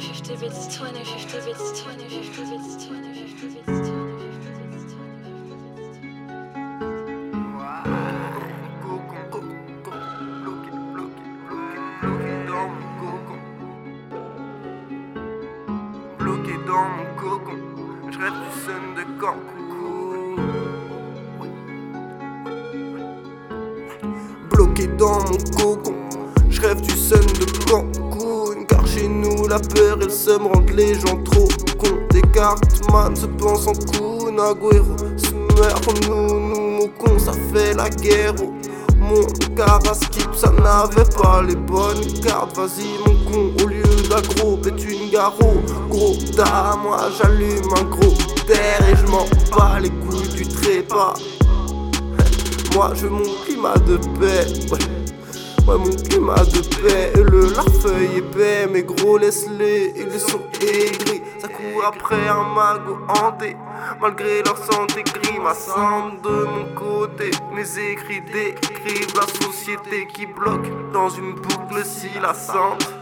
50 bits, 20, 50 bits, 20, 50 bits, 20, 50 bits, 20, 50 bits, 20. Bloqué dans mon cocon, je rêve du sun de Cancun. Bloqué dans mon cocon, je rêve du sun de Cancun. La peur et le seum rendent les gens trop cons. Des man se pensent en Kun Agüero se meurt nous, nous, mon con, ça fait la guerre. Mon skip, ça n'avait pas les bonnes cartes. Vas-y, mon con, au lieu d'agro, pète une garo. Gros da, moi j'allume un gros terre et je m'en bats les couilles du trépas. Moi je mon climat de paix. Ouais, mon climat de paix, le larfeuille épais, mais gros laisse-les, ils sont aigris. Ça court après un mago hanté, malgré leur santé grimaçante de mon côté. Mes écrits décrivent la société qui bloque dans une boucle si lassante.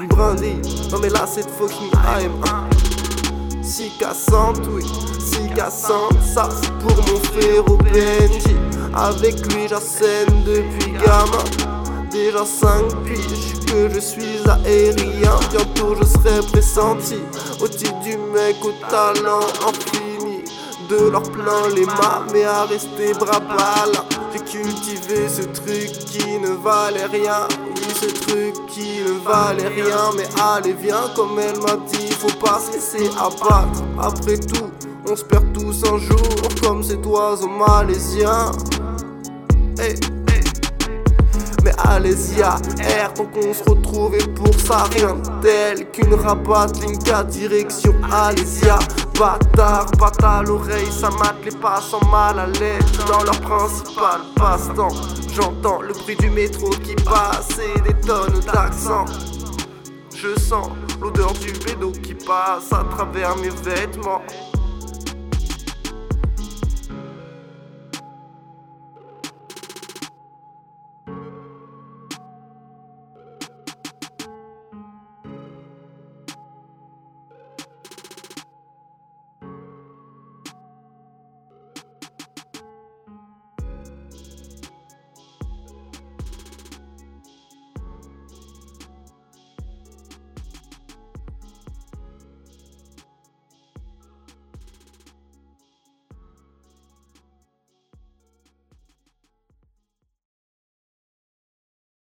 Une brindille, non mais là c'est fucking AM1. Si cassante, oui, si cassante, ça c'est pour mon frère au Benji. Avec lui j'assène depuis gamin. Déjà 5 piges que je suis aérien Bientôt je serai pressenti Au titre du mec au talent infini. De leur plein les mains mais à rester bras J'ai cultivé ce truc qui ne valait rien ce truc qui ne valait rien Mais allez viens comme elle m'a dit Faut pas se laisser abattre. Après tout on se perd tous un jour comme cet oiseau malaisien mais Alésia, R, tant qu'on se retrouve et pour ça rien tel qu'une rabat Linka direction Alésia. Bâtard, bâtard l'oreille, ça mate les passants mal à l'aise dans leur principal passe-temps. J'entends le bruit du métro qui passe et des tonnes d'accent. Je sens l'odeur du bédo qui passe à travers mes vêtements.